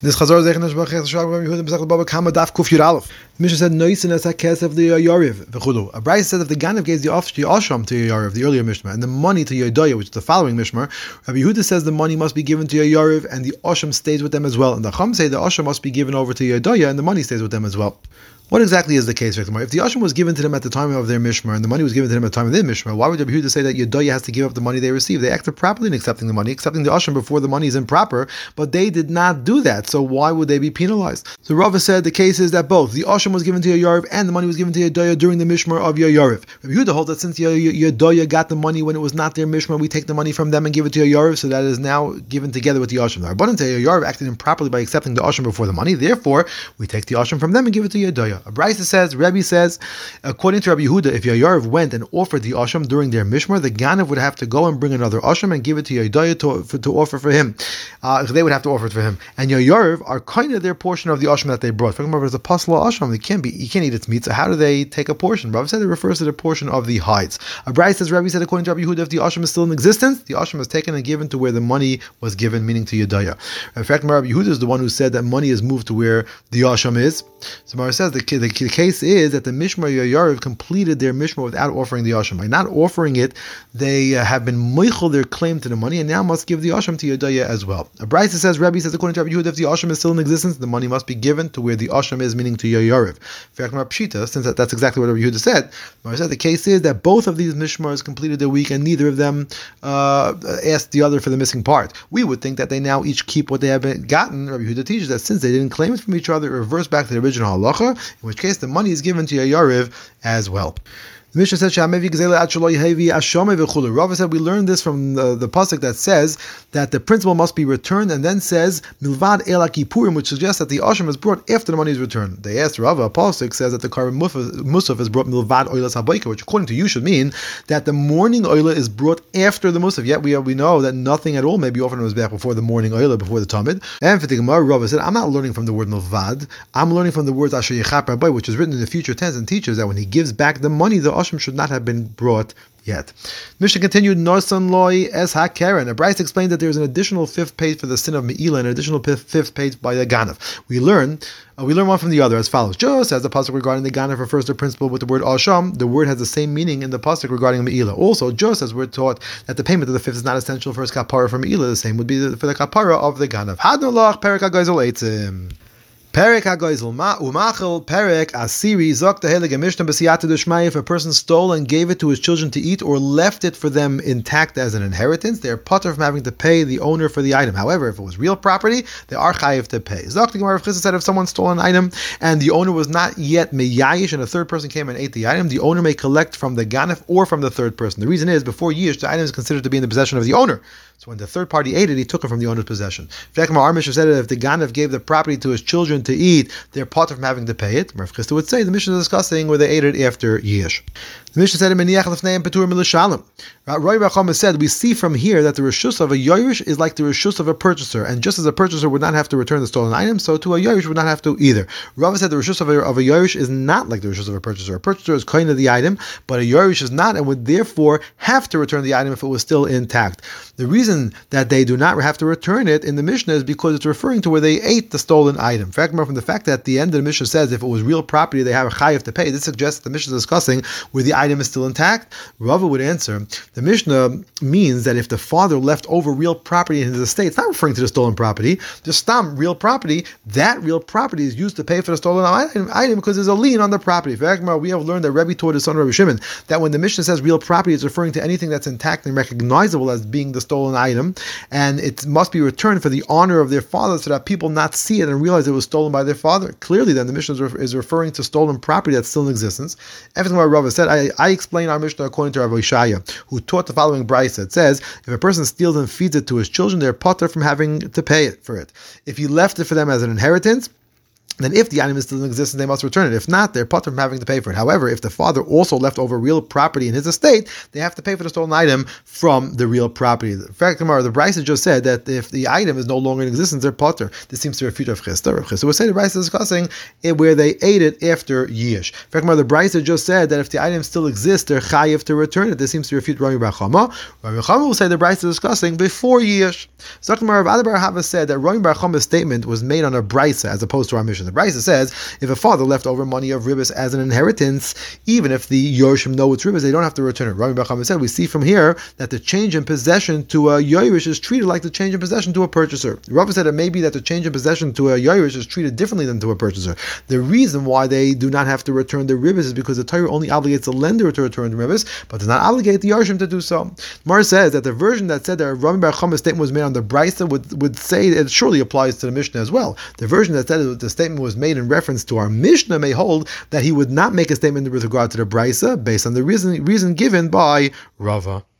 This Chazor Zeichen Hashbach Cheshach Rabbi Yehuda B'Sach Baba Kama Daf Kuf Yud Aleph. The Mishnah said the Yariv V'Chudu. A Brisa says if the Ganav gave the Ashram to Yariv, the earlier Mishnah, and the money to Yodoya, which is the following Mishnah, Rabbi Yehuda says the money must be given to Yariv and the Ashram stays with them as well. And the Chum say the Ashram must be given over to Yodoya and the money stays with them as well. What exactly is the case, If the Ashram was given to them at the time of their Mishmar and the money was given to them at the time of their Mishmar, why would Rabbi Yehuda say that Yedoya has to give up the money they received? They acted properly in accepting the money, accepting the Ashram before the money is improper, but they did not do that. So why would they be penalized? So Rava said the case is that both the Ashram was given to Yariv and the money was given to Yedoya during the Mishmar of Yariv. Rabbi Yehuda holds that since Yedoya got the money when it was not their Mishmar, we take the money from them and give it to Yariv, so that is now given together with the Ashram. The Rabbanan say acted improperly by accepting the Ashram before the money, therefore we take the Ashram from them and give it to Yedoya. Abraisa says Rebbe says, according to Rabbi Yehuda, if Yayarv went and offered the Asham during their Mishmar, the Ganav would have to go and bring another Asham and give it to Yadaya to, to offer for him. Uh, they would have to offer it for him. And Yayarv are kind of their portion of the Asham that they brought. For example, there's a pasla Asham, they can't be, you can't eat its meat, so how do they take a portion? Rav said it refers to the portion of the hides. Abrai says, Rabbi said, according to Rabbi Yehuda, if the Asham is still in existence, the Asham is taken and given to where the money was given, meaning to Yadaya. In fact, Rabbi Yehuda is the one who said that money is moved to where the Asham is. So Mara says the, the, the case is that the Mishmar Yariv completed their Mishmar without offering the Asham. By not offering it, they uh, have been moichel their claim to the money and now must give the Asham to Yodaya as well. A Brisa says, Rabbi says, according to Rabbi Yehuda, if the Asham is still in existence, the money must be given to where the Asham is, meaning to Yariv. Pshita, since that, that's exactly what Rabbi Yehuda said, said the case is that both of these Mishmars completed their week and neither of them uh, asked the other for the missing part. We would think that they now each keep what they have gotten. Rabbi Yehuda teaches that since they didn't claim it from each other, it reverts back to the original halacha, in which case the money is given to your Yariv as well. The Mishnah says, Rava said, we learned this from the, the pasuk that says that the principal must be returned, and then says, Milvad elakipurim, which suggests that the asham is brought after the money is returned. They asked Rava, a pasuk says that the karban musaf is brought milvad oilas habayka, which according to you should mean that the morning oila is brought after the musaf. Yet we, we know that nothing at all may be offered on back before the morning oila, before the tamid. And for the Gemara, Rava said, I'm not learning from the word milvad, I'm learning from the words asher yechap which is written in the future tense and teaches that when he gives back the money, the asham should not have been brought yet. Mishnah continued, Norsan loy es ha karen. Brisa explained that there is an additional fifth page for the sin of Me'ilah, and an additional fifth page by the Ganav. We learn uh, we learn one from the other as follows. Just as the pasuk regarding the Ganav refers to principle with the word Asham, the word has the same meaning in the pasuk regarding Me'ilah. Also, just as we're taught that the payment of the fifth is not essential for his kapara from Me'ilah, the same would be for the kapara of the Ganav. Hadnolach perik. Perek HaGoizel Umachel Perek Asiri Zok the Tehelig Mishnah B'siyata Dushmai If a person stole and gave it to his children to eat or left it for them intact as an inheritance, they are putter from having to pay the owner for the item. However, if it was real property, they are chayiv to pay. Zok the Gemara said if someone stole an item and the owner was not yet meyayish and a third person came and ate the item, the owner may collect from the ganef or from the third person. The reason is before yish the item is considered to be in the possession of the owner. So when the third party ate it, he took it from the owner's possession. Our Mishnah said that if the ganef gave the property to his children to eat, they're part from having to pay it. Rav Chisda would say the Mishnah is discussing where they ate it after Yish. The Mishnah said in Meniach Lefneim Petur Milishalim. Uh, Roy Racham said, we see from here that the Rishus of a Yorush is like the Rishus of a purchaser. And just as a purchaser would not have to return the stolen item, so to a Yorush would not have to either. Rava said the Rishus of a, of a is not like the Rishus of a purchaser. A purchaser is kind of the item, but a Yorush is not and would therefore have to return the item if it was still intact. The reason that they do not have to return it in the Mishnah is because it's referring to where they ate the stolen item. In fact, from the fact that the end of the Mishnah says if it was real property, they have a chayiv to pay, this suggests the Mishnah is discussing where the item is still intact. Rava would answer, the Mishnah means that if the father left over real property in his estate, it's not referring to the stolen property, just stam real property, that real property is used to pay for the stolen item, because there's a lien on the property. We have learned that Rebbe taught his son Rabbi Shimon that when the Mishnah says real property, it's referring to anything that's intact and recognizable as being the stolen item, and it must be returned for the honor of their father so that people not see it and realize it was stolen by their father. Clearly, then the Mishnah is referring to stolen property that's still in existence. Everything what Rava said, I, I explain our Mishnah according to Rabbi Ishaya, who taught the following brisa. It says, if a person steals and feeds it to his children, they're potter from having to pay it for it. If he left it for them as an inheritance, then if the item is still in existence, they must return it. If not, they're put from having to pay for it. However, if the father also left over real property in his estate, they have to pay for the stolen item from the real property. In fact, the Brisa just said that if the item is no longer in existence, they're potter. This seems to refute Rav Chisda. Rav Chisda would say the Brisa is discussing where they ate it after Yish. In fact, the Brisa just said that if the item still exists, they're chayiv to return it. This seems to refute Rami Bar Chama. Rami Chama will say the Brisa is discussing before Yish. Zakmar Rav Adabar Hava said that Rami Bar Chama's statement was made on a Brisa as opposed to our Mishnah. The Brisa says if a father left over money of ribis as an inheritance, even if the Yorshim know it's ribis, they don't have to return it. Rami Bacham said, we see from here that the change in possession to a Yoirish is treated like the change in possession to a purchaser. Rabbi said it may be that the change in possession to a Yoirish is treated differently than to a purchaser. The reason why they do not have to return the ribis is because the Torah only obligates the lender to return the ribis, but does not obligate the Yorshim to do so. Mar says that the version that said that Rami Bacham statement was made on the Brisa would, would say it surely applies to the Mishnah as well. The version that said the statement was made in reference to our Mishnah may hold that he would not make a statement with regard to the Brisa based on the reason reason given by Rava.